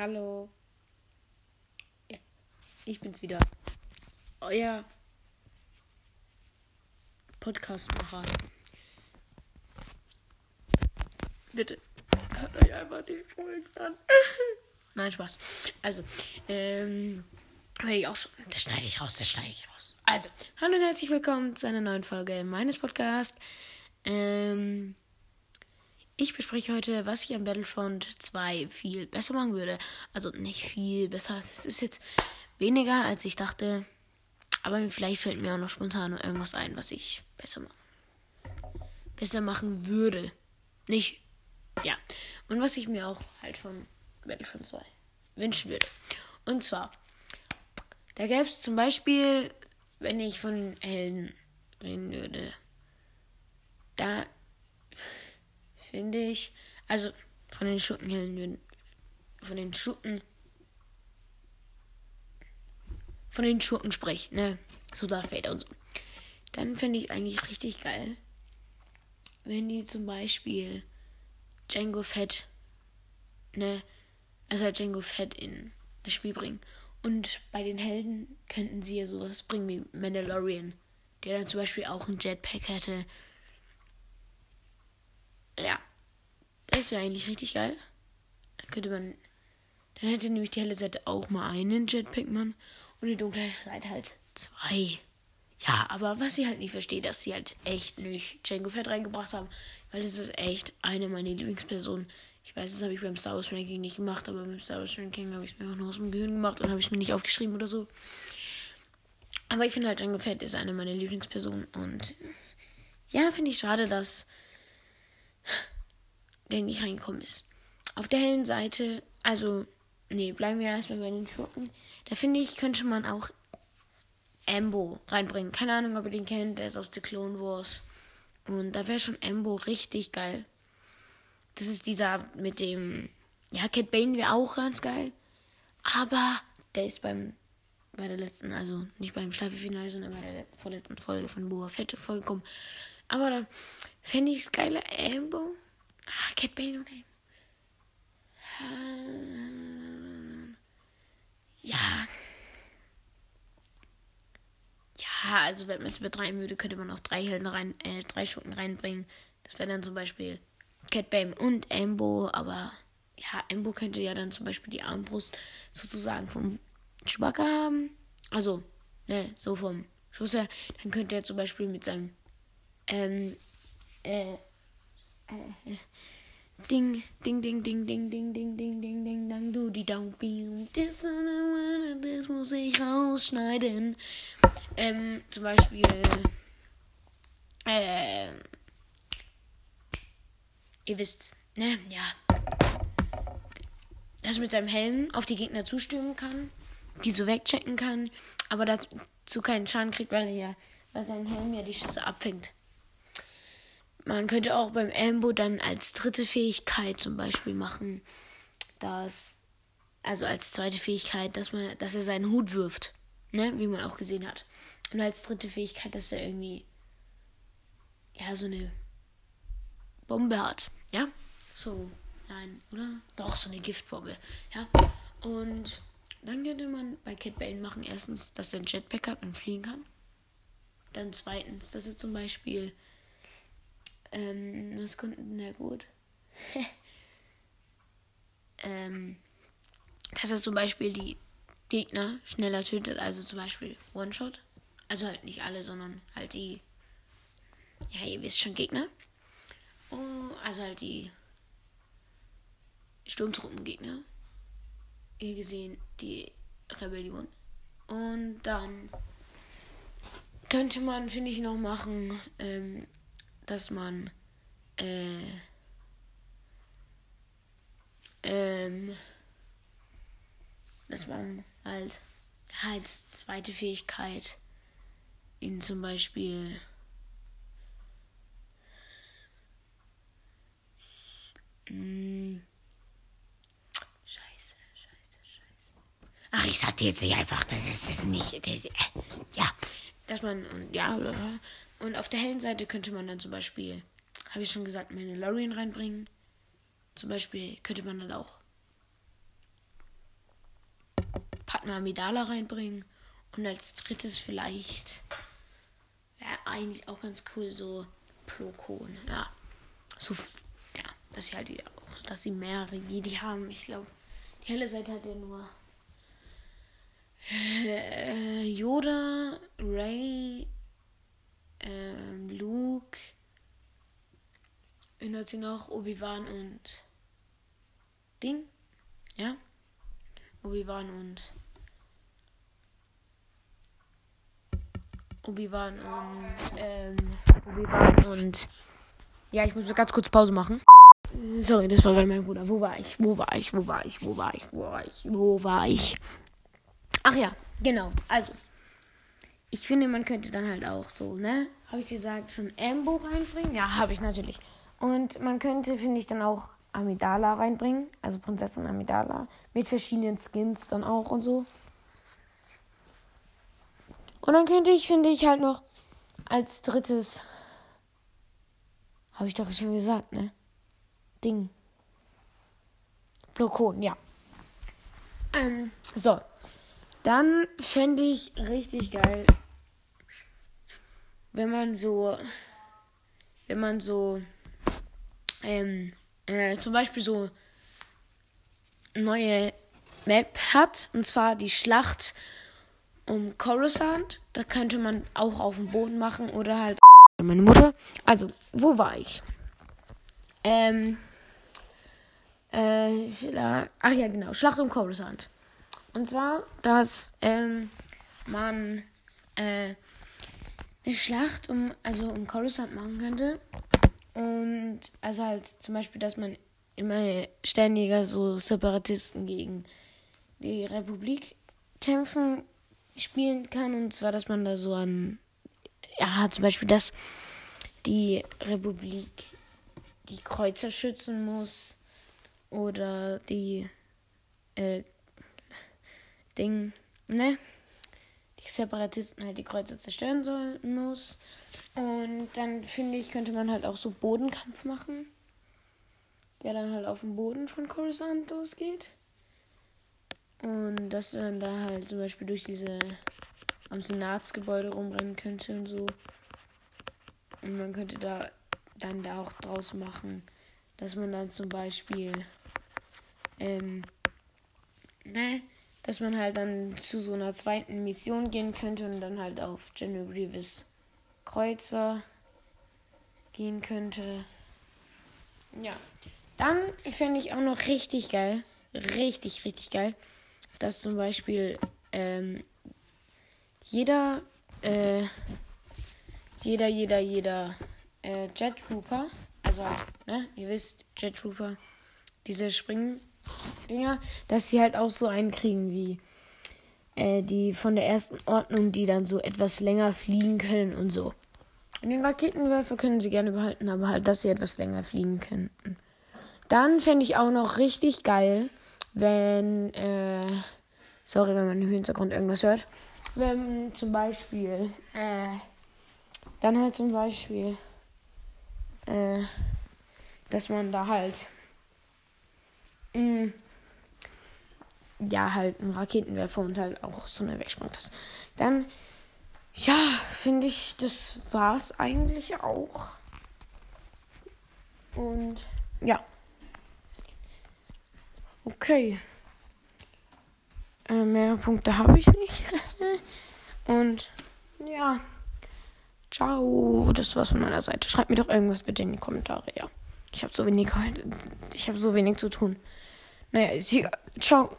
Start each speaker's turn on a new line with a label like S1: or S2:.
S1: Hallo. Ja, ich bin's wieder. Euer Podcastmacher. Bitte hört euch einfach die Folgen an. Nein, Spaß. Also, ähm, werde ich auch schon. Das schneide ich raus, das schneide ich raus. Also, hallo und herzlich willkommen zu einer neuen Folge meines Podcasts. Ähm, ich bespreche heute, was ich am Battlefront 2 viel besser machen würde. Also nicht viel besser. Es ist jetzt weniger, als ich dachte. Aber vielleicht fällt mir auch noch spontan irgendwas ein, was ich besser machen, besser machen würde. Nicht, ja. Und was ich mir auch halt von Battlefront 2 wünschen würde. Und zwar, da gäbe es zum Beispiel, wenn ich von Helden reden würde, da finde ich, also von den Schurkenhelden, von den Schurken, von den Schurken spricht, ne, so Darth Vader und so, dann finde ich eigentlich richtig geil, wenn die zum Beispiel Django Fett, ne, also halt Django Fett in das Spiel bringen. Und bei den Helden könnten sie ja sowas bringen wie Mandalorian, der dann zum Beispiel auch ein Jetpack hätte ja. Das wäre eigentlich richtig geil. Dann könnte man. Dann hätte nämlich die helle Seite auch mal einen Jetpack-Mann und die dunkle Seite halt zwei. Ja, aber was ich halt nicht verstehe, dass sie halt echt nicht Django Fett reingebracht haben, weil das ist echt eine meiner Lieblingspersonen. Ich weiß, das habe ich beim Star Wars Ranking nicht gemacht, aber beim Star Wars Ranking habe ich es mir auch nur aus dem Gehirn gemacht und habe ich es mir nicht aufgeschrieben oder so. Aber ich finde halt Django Fett ist eine meiner Lieblingspersonen und ja, finde ich schade, dass der nicht reingekommen ist. Auf der hellen Seite, also, nee, bleiben wir erstmal bei den Schurken. Da finde ich, könnte man auch Ambo reinbringen. Keine Ahnung, ob ihr den kennt, der ist aus The Clone Wars. Und da wäre schon Ambo richtig geil. Das ist dieser mit dem. Ja, Cat Bane wäre auch ganz geil. Aber der ist beim. Bei der letzten, also nicht beim Staffelfinale, sondern bei der vorletzten Folge von Boa Fette vollkommen. Aber da fände ich es geiler. Ambo Ah, Cat Bane und Ja. Ja, also wenn man es betreiben würde, könnte man auch drei Helden rein, äh, drei Schurken reinbringen. Das wäre dann zum Beispiel Cat Bane und Ambo, aber ja, Ambo könnte ja dann zum Beispiel die Armbrust sozusagen vom Chewbacca haben. Also, ne, so vom Schuss her. Dann könnte er zum Beispiel mit seinem ähm, äh, äh, Ding, ding, ding, ding, ding, ding, ding, ding, ding, ding, dang, du, die down, beam. Das, das muss ich rausschneiden. Ähm, zum Beispiel, äh, ihr wisst, ne, ja. Dass mit seinem Helm auf die Gegner zustimmen kann, die so wegchecken kann, aber dazu keinen Schaden kriegt, weil er ja, weil sein Helm ja die Schüsse abfängt. Man könnte auch beim Ambo dann als dritte Fähigkeit zum Beispiel machen, dass, also als zweite Fähigkeit, dass man, dass er seinen Hut wirft, ne, wie man auch gesehen hat. Und als dritte Fähigkeit, dass er irgendwie, ja, so eine Bombe hat, ja, so, nein, oder? Doch, so eine Giftbombe, ja. Und dann könnte man bei Cat Bane machen, erstens, dass er ein Jetpack hat und fliegen kann. Dann zweitens, dass er zum Beispiel ähm, was konnte na gut. ähm, dass er zum Beispiel die Gegner schneller tötet, also zum Beispiel One-Shot. Also halt nicht alle, sondern halt die, ja, ihr wisst schon, Gegner. Oh, also halt die Sturmtruppengegner. Ihr gesehen, die Rebellion. Und dann könnte man, finde ich, noch machen, ähm, dass man äh, ähm, dass man halt als zweite Fähigkeit ihn zum Beispiel hm, Scheiße, scheiße, scheiße. Ach, ich sag dir jetzt nicht einfach, das ist das nicht. Das, äh, ja, dass man, ja, und auf der hellen Seite könnte man dann zum Beispiel, habe ich schon gesagt, Mandalorian reinbringen. Zum Beispiel könnte man dann auch mal Amidala reinbringen. Und als drittes vielleicht. Ja, eigentlich auch ganz cool, so Plokon. Ja. So, ja, dass sie halt auch, dass sie mehrere Jedi haben. Ich glaube, die helle Seite hat ja nur äh, Yoda, Ray, ähm, Luke, hat sie noch Obi-Wan und Ding. Ja. Obi-Wan und Obi-Wan und ähm, Obi-Wan und ja, ich muss ganz kurz Pause machen. Sorry, das war gerade mein Bruder. Wo war ich? Wo war ich? Wo war ich? Wo war ich? Wo war ich? Wo war ich? Ach ja, genau. Also, ich finde, man könnte dann halt auch so, ne? Habe ich gesagt, schon Ambo reinbringen? Ja, habe ich natürlich. Und man könnte, finde ich, dann auch Amidala reinbringen. Also Prinzessin Amidala. Mit verschiedenen Skins dann auch und so. Und dann könnte ich, finde ich, halt noch als drittes. Habe ich doch schon gesagt, ne? Ding. Blokon, ja. Ähm, so. Dann fände ich richtig geil, wenn man so, wenn man so, ähm, äh, zum Beispiel so neue Map hat, und zwar die Schlacht um Coruscant. Da könnte man auch auf dem Boden machen oder halt meine Mutter. Also, wo war ich? Ähm, äh, ach ja, genau, Schlacht um Coruscant. Und zwar, dass ähm, man äh, eine Schlacht um, also um Coruscant machen könnte. Und also halt zum Beispiel, dass man immer ständiger so Separatisten gegen die Republik kämpfen spielen kann. Und zwar, dass man da so an, ja, zum Beispiel, dass die Republik die Kreuzer schützen muss oder die äh, Ding, ne? Die Separatisten halt die Kreuze zerstören sollen muss. Und dann finde ich, könnte man halt auch so Bodenkampf machen. Der dann halt auf dem Boden von Coruscant losgeht. Und dass man da halt zum Beispiel durch diese am Senatsgebäude rumrennen könnte und so. Und man könnte da dann da auch draus machen, dass man dann zum Beispiel ähm, ne, dass man halt dann zu so einer zweiten Mission gehen könnte und dann halt auf General Grievous Kreuzer gehen könnte. Ja. Dann finde ich auch noch richtig geil, richtig, richtig geil, dass zum Beispiel ähm, jeder, äh, jeder, jeder, jeder äh, Jet Trooper, also halt, ne, ihr wisst, Jet Trooper, diese Springen Dinger, dass sie halt auch so einen kriegen wie äh, die von der ersten Ordnung, die dann so etwas länger fliegen können und so. Und den Raketenwerfer können sie gerne behalten, aber halt, dass sie etwas länger fliegen könnten. Dann fände ich auch noch richtig geil, wenn, äh, sorry, wenn man im Hintergrund irgendwas hört, wenn zum Beispiel, äh, dann halt zum Beispiel, äh, dass man da halt mh, mm. ja, halt ein Raketenwerfer und halt auch so eine Wegsprungtaste. Dann, ja, finde ich, das war es eigentlich auch. Und ja. Okay. Äh, mehr Punkte habe ich nicht. und ja. Ciao. Das war's von meiner Seite. Schreibt mir doch irgendwas bitte in die Kommentare, ja. Ich habe so wenig ich habe so wenig zu tun. Naja, ist egal. Ciao.